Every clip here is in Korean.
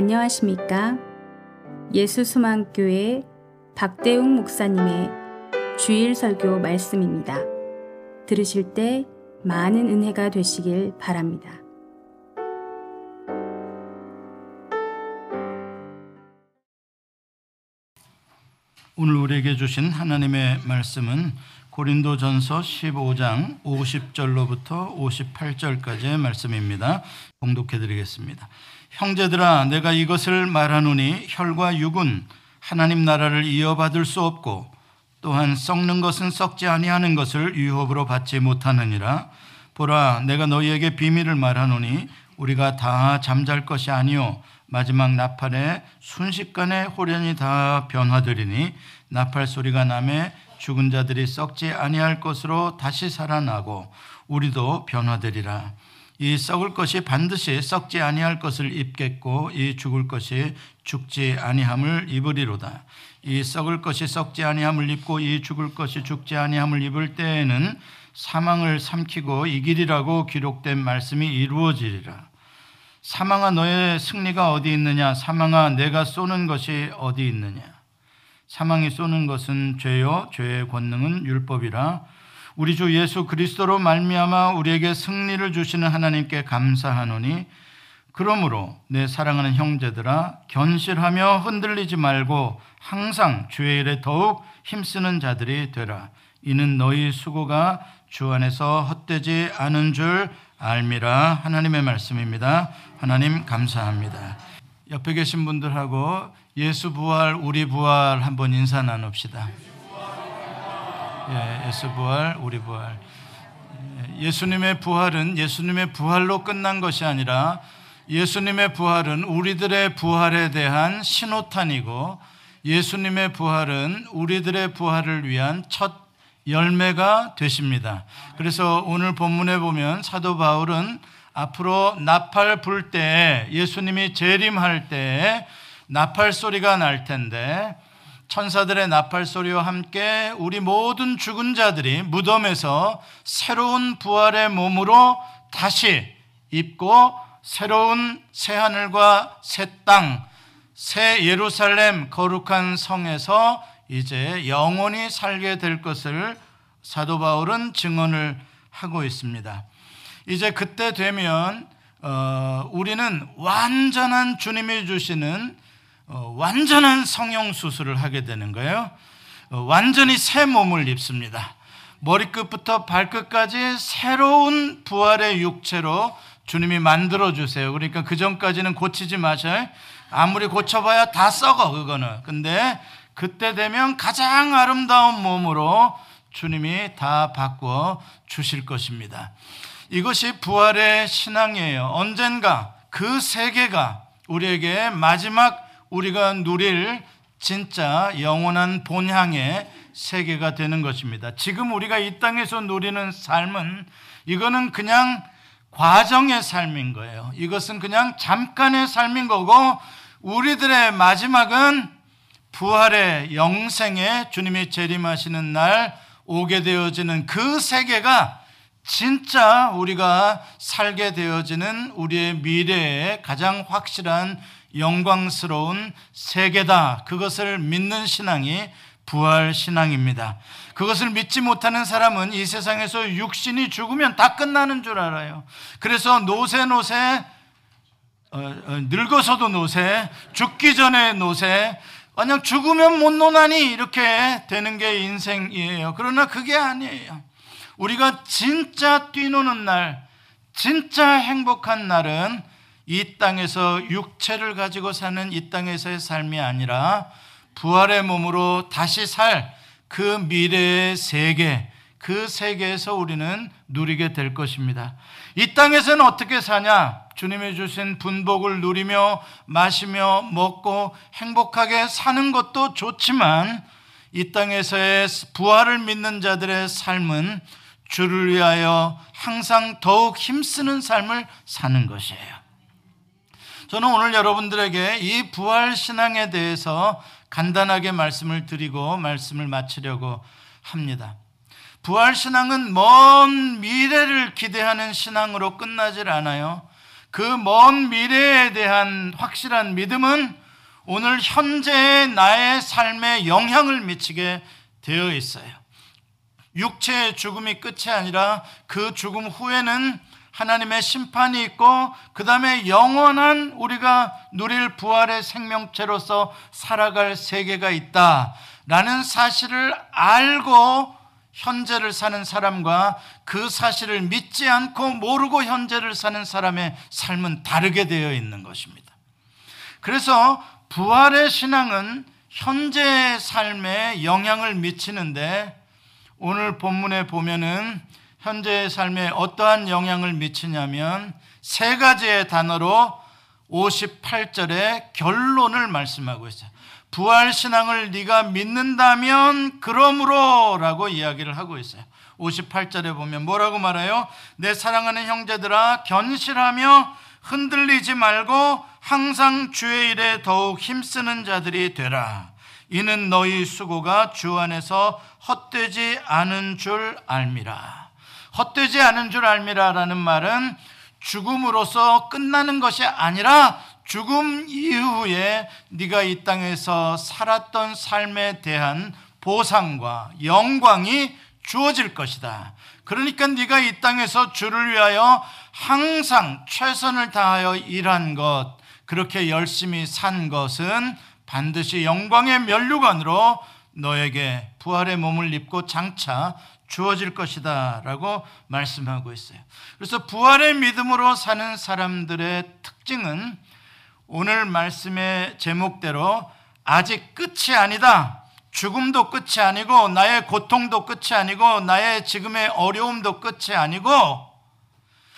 안녕하십니까? 예수수망교회 박대웅 목사님의 주일 설교 말씀입니다. 들으실 때 많은 은혜가 되시길 바랍니다. 오늘 우리에게 주신 하나님의 말씀은 고린도전서 15장 50절로부터 58절까지의 말씀입니다. 공독해 드리겠습니다. 형제들아 내가 이것을 말하노니 혈과 육은 하나님 나라를 이어받을 수 없고 또한 썩는 것은 썩지 아니하는 것을 유업으로 받지 못하느니라. 보라 내가 너희에게 비밀을 말하노니 우리가 다 잠잘 것이 아니요. 마지막 나팔에 순식간에 호련이 다 변화되리니 나팔 소리가 남에 죽은 자들이 썩지 아니할 것으로 다시 살아나고 우리도 변화되리라 이 썩을 것이 반드시 썩지 아니할 것을 입겠고 이 죽을 것이 죽지 아니함을 입으리로다. 이 썩을 것이 썩지 아니함을 입고 이 죽을 것이 죽지 아니함을 입을 때에는 사망을 삼키고 이길이라고 기록된 말씀이 이루어지리라. 사망아 너의 승리가 어디 있느냐? 사망아 내가 쏘는 것이 어디 있느냐? 사망이 쏘는 것은 죄요 죄의 권능은 율법이라. 우리 주 예수 그리스도로 말미암아 우리에게 승리를 주시는 하나님께 감사하노니 그러므로 내 사랑하는 형제들아 견실하며 흔들리지 말고 항상 주의 일에 더욱 힘쓰는 자들이 되라 이는 너희 수고가 주 안에서 헛되지 않은 줄 알미라 하나님의 말씀입니다. 하나님 감사합니다. 옆에 계신 분들하고 예수 부활 우리 부활 한번 인사 나눕시다. 예, 예수 부활, 우리 부활. 예, 예수님의 부활은 예수님의 부활로 끝난 것이 아니라 예수님의 부활은 우리들의 부활에 대한 신호탄이고 예수님의 부활은 우리들의 부활을 위한 첫 열매가 되십니다. 그래서 오늘 본문에 보면 사도 바울은 앞으로 나팔 불때 예수님이 재림할 때 나팔 소리가 날 텐데 천사들의 나팔 소리와 함께 우리 모든 죽은 자들이 무덤에서 새로운 부활의 몸으로 다시 입고 새로운 새 하늘과 새 땅, 새 예루살렘 거룩한 성에서 이제 영원히 살게 될 것을 사도 바울은 증언을 하고 있습니다. 이제 그때 되면 어, 우리는 완전한 주님이 주시는 어, 완전한 성형 수술을 하게 되는 거예요. 어, 완전히 새 몸을 입습니다. 머리끝부터 발끝까지 새로운 부활의 육체로 주님이 만들어 주세요. 그러니까 그 전까지는 고치지 마셔요. 아무리 고쳐봐야 다 썩어 그거는. 근데 그때 되면 가장 아름다운 몸으로 주님이 다 바꿔 주실 것입니다. 이것이 부활의 신앙이에요. 언젠가 그 세계가 우리에게 마지막 우리가 누릴 진짜 영원한 본향의 세계가 되는 것입니다. 지금 우리가 이 땅에서 누리는 삶은 이거는 그냥 과정의 삶인 거예요. 이것은 그냥 잠깐의 삶인 거고 우리들의 마지막은 부활의 영생에 주님이 재림하시는 날 오게 되어지는 그 세계가 진짜 우리가 살게 되어지는 우리의 미래의 가장 확실한 영광스러운 세계다. 그것을 믿는 신앙이 부활 신앙입니다. 그것을 믿지 못하는 사람은 이 세상에서 육신이 죽으면 다 끝나는 줄 알아요. 그래서 노세 노세 어, 어, 늙어서도 노세, 죽기 전에 노세, 그냥 죽으면 못 노나니 이렇게 되는 게 인생이에요. 그러나 그게 아니에요. 우리가 진짜 뛰노는 날, 진짜 행복한 날은 이 땅에서 육체를 가지고 사는 이 땅에서의 삶이 아니라 부활의 몸으로 다시 살 그 미래의 세계, 그 세계에서 우리는 누리게 될 것입니다. 이 땅에서는 어떻게 사냐? 주님이 주신 분복을 누리며 마시며 먹고 행복하게 사는 것도 좋지만 이 땅에서의 부활을 믿는 자들의 삶은 주를 위하여 항상 더욱 힘쓰는 삶을 사는 것이에요. 저는 오늘 여러분들에게 이 부활 신앙에 대해서 간단하게 말씀을 드리고 말씀을 마치려고 합니다. 부활 신앙은 먼 미래를 기대하는 신앙으로 끝나질 않아요. 그 먼 미래에 대한 확실한 믿음은 오늘 현재의 나의 삶에 영향을 미치게 되어 있어요. 육체의 죽음이 끝이 아니라 그 죽음 후에는 하나님의 심판이 있고 그 다음에 영원한 우리가 누릴 부활의 생명체로서 살아갈 세계가 있다라는 사실을 알고 현재를 사는 사람과 그 사실을 믿지 않고 모르고 현재를 사는 사람의 삶은 다르게 되어 있는 것입니다. 그래서 부활의 신앙은 현재의 삶에 영향을 미치는데 오늘 본문에 보면은 현재의 삶에 어떠한 영향을 미치냐면 세 가지의 단어로 58절에 결론을 말씀하고 있어요. 부활 신앙을 네가 믿는다면 그러므로라고 이야기를 하고 있어요. 58절에 보면 뭐라고 말해요? 내 사랑하는 형제들아 견실하며 흔들리지 말고 항상 주의 일에 더욱 힘쓰는 자들이 되라. 이는 너희 수고가 주 안에서 헛되지 않은 줄 알미라. 헛되지 않은 줄 알미라라는 말은 죽음으로써 끝나는 것이 아니라 죽음 이후에 네가 이 땅에서 살았던 삶에 대한 보상과 영광이 주어질 것이다. 그러니까 네가 이 땅에서 주를 위하여 항상 최선을 다하여 일한 것, 그렇게 열심히 산 것은 반드시 영광의 면류관으로 너에게 부활의 몸을 입고 장차 주어질 것이다 라고 말씀하고 있어요. 그래서 부활의 믿음으로 사는 사람들의 특징은 오늘 말씀의 제목대로 아직 끝이 아니다. 죽음도 끝이 아니고 나의 고통도 끝이 아니고 나의 지금의 어려움도 끝이 아니고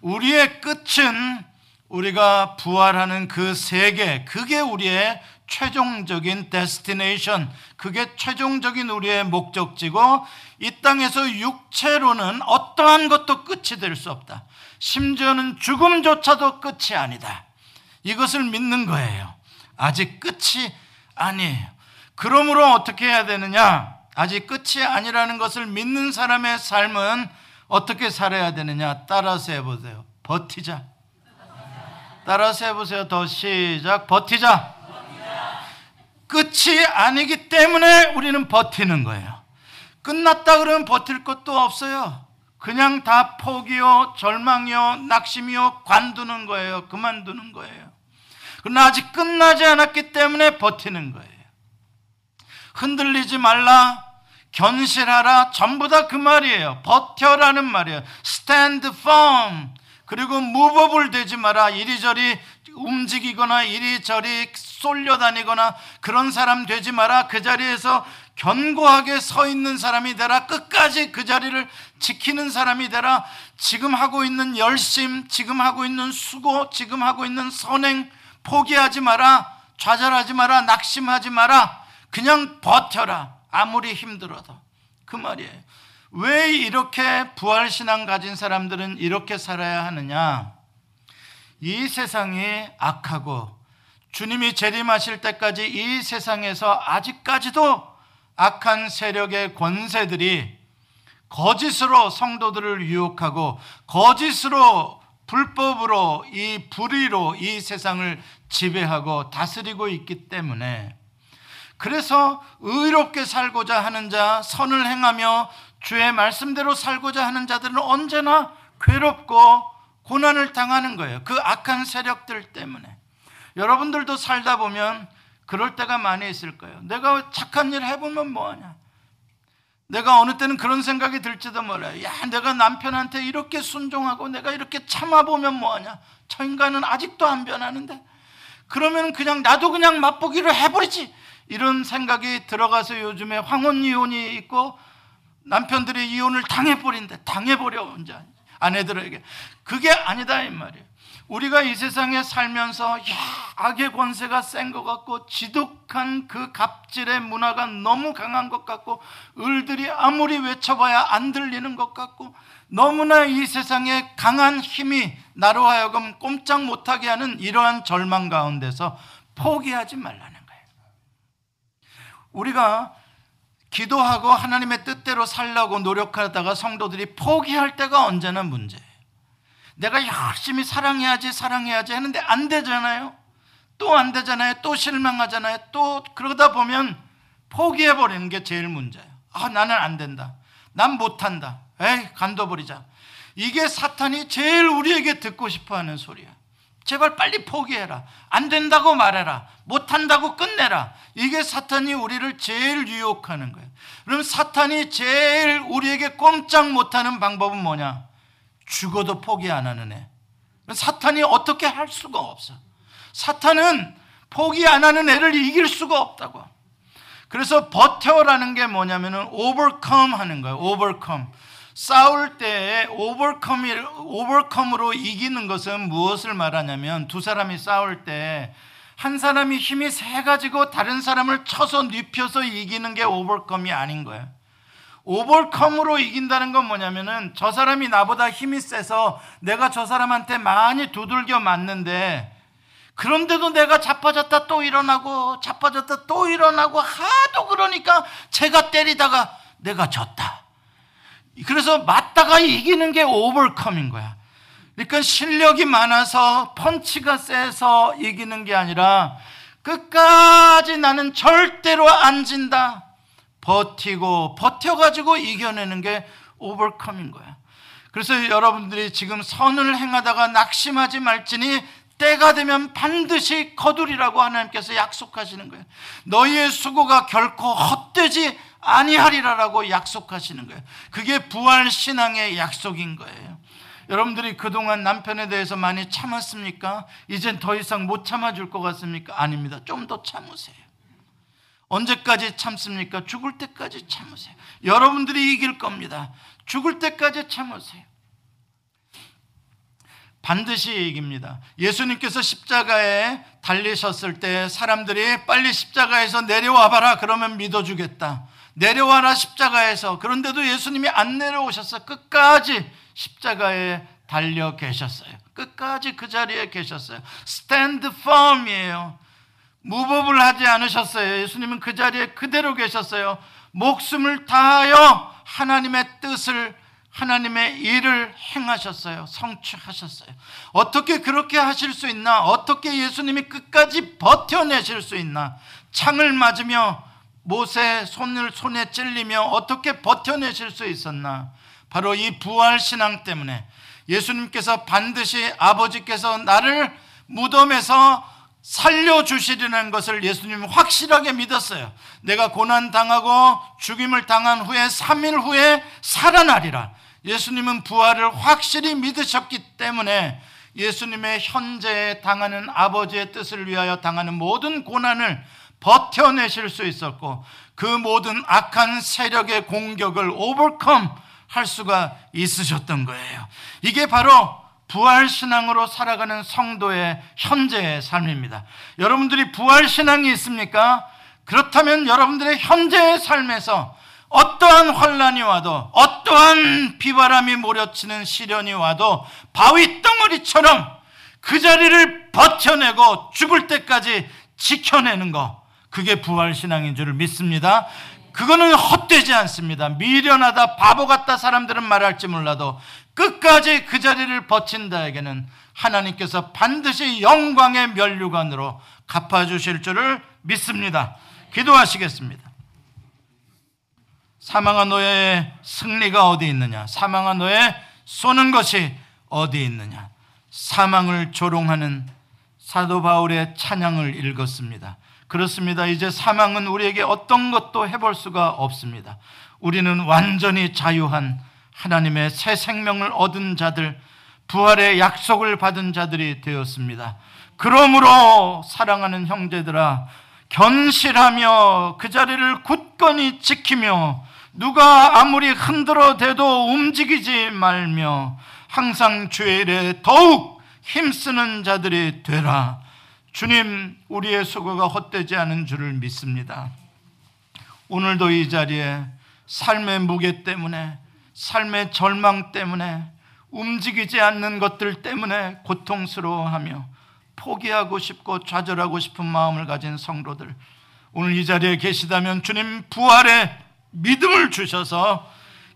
우리의 끝은 우리가 부활하는 그 세계 그게 우리의 최종적인 데스티네이션 그게 최종적인 우리의 목적지고 이 땅에서 육체로는 어떠한 것도 끝이 될 수 없다. 심지어는 죽음조차도 끝이 아니다. 이것을 믿는 거예요. 아직 끝이 아니에요. 그러므로 어떻게 해야 되느냐? 아직 끝이 아니라는 것을 믿는 사람의 삶은 어떻게 살아야 되느냐? 따라서 해보세요. 버티자. 따라서 해보세요. 더 시작. 버티자. 끝이 아니기 때문에 우리는 버티는 거예요. 끝났다 그러면 버틸 것도 없어요. 그냥 다 포기요, 절망이요, 낙심이요, 관두는 거예요. 그만두는 거예요. 그러나 아직 끝나지 않았기 때문에 버티는 거예요. 흔들리지 말라, 견실하라, 전부 다 그 말이에요. 버텨라는 말이에요. stand firm. 그리고 무법을 되지 마라. 이리저리 움직이거나 이리저리 쏠려다니거나 그런 사람 되지 마라. 그 자리에서 견고하게 서 있는 사람이 되라. 끝까지 그 자리를 지키는 사람이 되라. 지금 하고 있는 열심, 지금 하고 있는 수고, 지금 하고 있는 선행, 포기하지 마라. 좌절하지 마라. 낙심하지 마라. 그냥 버텨라. 아무리 힘들어도. 그 말이에요. 왜 이렇게 부활신앙 가진 사람들은 이렇게 살아야 하느냐? 이 세상이 악하고 주님이 재림하실 때까지 이 세상에서 아직까지도 악한 세력의 권세들이 거짓으로 성도들을 유혹하고 거짓으로 불법으로 이 불의로 이 세상을 지배하고 다스리고 있기 때문에 그래서 의롭게 살고자 하는 자, 선을 행하며 주의 말씀대로 살고자 하는 자들은 언제나 괴롭고 고난을 당하는 거예요. 그 악한 세력들 때문에. 여러분들도 살다 보면 그럴 때가 많이 있을 거예요. 내가 착한 일 해보면 뭐하냐. 내가 어느 때는 그런 생각이 들지도 몰라요. 야, 내가 남편한테 이렇게 순종하고 내가 이렇게 참아보면 뭐하냐. 저 인간은 아직도 안 변하는데. 그러면 그냥 나도 그냥 맛보기로 해버리지. 이런 생각이 들어가서 요즘에 황혼 이혼이 있고 남편들이 이혼을 당해버린대. 당해버려, 이제. 아내들에게. 그게 아니다, 이 말이에요. 우리가 이 세상에 살면서 야, 악의 권세가 센 것 같고 지독한 그 갑질의 문화가 너무 강한 것 같고 을들이 아무리 외쳐봐야 안 들리는 것 같고 너무나 이 세상에 강한 힘이 나로 하여금 꼼짝 못하게 하는 이러한 절망 가운데서 포기하지 말라는 거예요. 우리가 기도하고 하나님의 뜻대로 살라고 노력하다가 성도들이 포기할 때가 언제나 문제예요. 내가 열심히 사랑해야지, 사랑해야지 했는데 안 되잖아요. 또 안 되잖아요. 또 실망하잖아요. 또 그러다 보면 포기해버리는 게 제일 문제예요. 아, 나는 안 된다. 난 못한다. 에이, 간둬버리자. 이게 사탄이 제일 우리에게 듣고 싶어 하는 소리야. 제발 빨리 포기해라. 안 된다고 말해라. 못한다고 끝내라. 이게 사탄이 우리를 제일 유혹하는 거예요. 그럼 사탄이 제일 우리에게 꼼짝 못하는 방법은 뭐냐? 죽어도 포기 안 하는 애. 사탄이 어떻게 할 수가 없어. 사탄은 포기 안 하는 애를 이길 수가 없다고. 그래서 버텨라는 게 뭐냐면은 overcome 하는 거예요. overcome. 싸울 때 오버컴이 오버컴 으로 이기는 것은 무엇을 말하냐면 두 사람이 싸울 때 한 사람이 힘이 세 가지고 다른 사람을 쳐서 눕혀서 이기는 게 오버컴이 아닌 거예요. 오버컴으로 이긴다는 건 뭐냐면은 저 사람이 나보다 힘이 세서 내가 저 사람한테 많이 두들겨 맞는데 그런데도 내가 자빠졌다 또 일어나고 자빠졌다 또 일어나고 하도 그러니까 제가 때리다가 내가 졌다. 그래서 맞다가 이기는 게 오버컴인 거야. 그러니까 실력이 많아서 펀치가 세서 이기는 게 아니라 끝까지 나는 절대로 안 진다. 버티고 버텨가지고 이겨내는 게 오버컴인 거야. 그래서 여러분들이 지금 선을 행하다가 낙심하지 말지니 때가 되면 반드시 거두리라고 하나님께서 약속하시는 거예요. 너희의 수고가 결코 헛되지 아니하리라라고 약속하시는 거예요. 그게 부활 신앙의 약속인 거예요. 여러분들이 그동안 남편에 대해서 많이 참았습니까? 이젠 더 이상 못 참아줄 것 같습니까? 아닙니다. 좀 더 참으세요. 언제까지 참습니까? 죽을 때까지 참으세요. 여러분들이 이길 겁니다. 죽을 때까지 참으세요. 반드시 이깁니다. 예수님께서 십자가에 달리셨을 때 사람들이 빨리 십자가에서 내려와 봐라 그러면 믿어주겠다. 내려와라 십자가에서 그런데도 예수님이 안 내려오셔서 끝까지 십자가에 달려 계셨어요. 끝까지 그 자리에 계셨어요. 스탠드 펌이에요. 무법을 하지 않으셨어요. 예수님은 그 자리에 그대로 계셨어요. 목숨을 다하여 하나님의 뜻을 하나님의 일을 행하셨어요. 성취하셨어요. 어떻게 그렇게 하실 수 있나? 어떻게 예수님이 끝까지 버텨내실 수 있나? 창을 맞으며 못의 손을 손에 찔리며 어떻게 버텨내실 수 있었나? 바로 이 부활 신앙 때문에 예수님께서 반드시 아버지께서 나를 무덤에서 살려주시리는 것을 예수님은 확실하게 믿었어요. 내가 고난당하고 죽임을 당한 후에 3일 후에 살아나리라. 예수님은 부활을 확실히 믿으셨기 때문에 예수님의 현재 당하는 아버지의 뜻을 위하여 당하는 모든 고난을 버텨내실 수 있었고 그 모든 악한 세력의 공격을 오버컴 할 수가 있으셨던 거예요. 이게 바로 부활 신앙으로 살아가는 성도의 현재의 삶입니다. 여러분들이 부활 신앙이 있습니까? 그렇다면 여러분들의 현재의 삶에서 어떠한 환란이 와도 어떠한 비바람이 몰아치는 시련이 와도 바위 덩어리처럼 그 자리를 버텨내고 죽을 때까지 지켜내는 것 그게 부활신앙인 줄 믿습니다. 그거는 헛되지 않습니다. 미련하다, 바보 같다 사람들은 말할지 몰라도 끝까지 그 자리를 버틴 자에게는 하나님께서 반드시 영광의 면류관으로 갚아주실 줄을 믿습니다. 기도하시겠습니다. 사망한 너의 승리가 어디 있느냐? 사망한 너의 쏘는 것이 어디 있느냐? 사망을 조롱하는 사도 바울의 찬양을 읽었습니다. 그렇습니다. 이제 사망은 우리에게 어떤 것도 해볼 수가 없습니다. 우리는 완전히 자유한 하나님의 새 생명을 얻은 자들, 부활의 약속을 받은 자들이 되었습니다. 그러므로 사랑하는 형제들아, 견실하며 그 자리를 굳건히 지키며 누가 아무리 흔들어 대도 움직이지 말며 항상 주의 일에 더욱 힘쓰는 자들이 되라. 주님, 우리의 수고가 헛되지 않은 줄을 믿습니다. 오늘도 이 자리에 삶의 무게 때문에, 삶의 절망 때문에, 움직이지 않는 것들 때문에 고통스러워하며 포기하고 싶고 좌절하고 싶은 마음을 가진 성도들, 오늘 이 자리에 계시다면 주님 부활의 믿음을 주셔서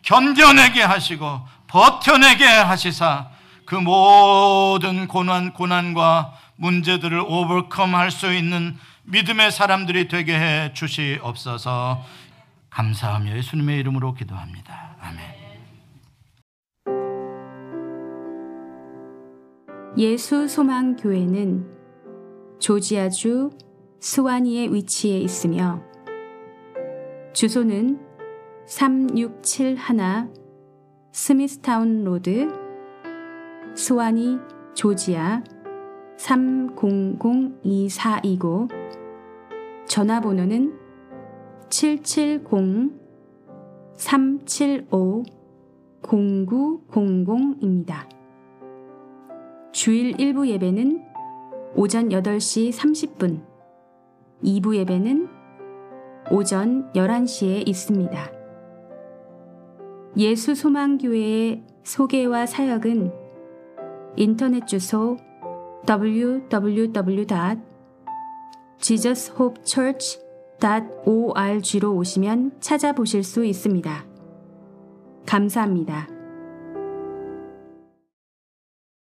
견뎌내게 하시고 버텨내게 하시사 그 모든 고난, 고난과 문제들을 오버컴 할 수 있는 믿음의 사람들이 되게 해 주시옵소서 감사하며 예수님의 이름으로 기도합니다. 아멘. 예수 소망 교회는 조지아주 스와니에 위치해 있으며 주소는 3671 스미스타운 로드 스와니 조지아 30024이고 전화번호는 770-375-0900입니다. 주일 1부 예배는 오전 8시 30분, 2부 예배는 오전 11시에 있습니다. 예수 소망교회의 소개와 사역은 인터넷 주소 www.jesushopechurch.org로 오시면 찾아보실 수 있습니다. 감사합니다.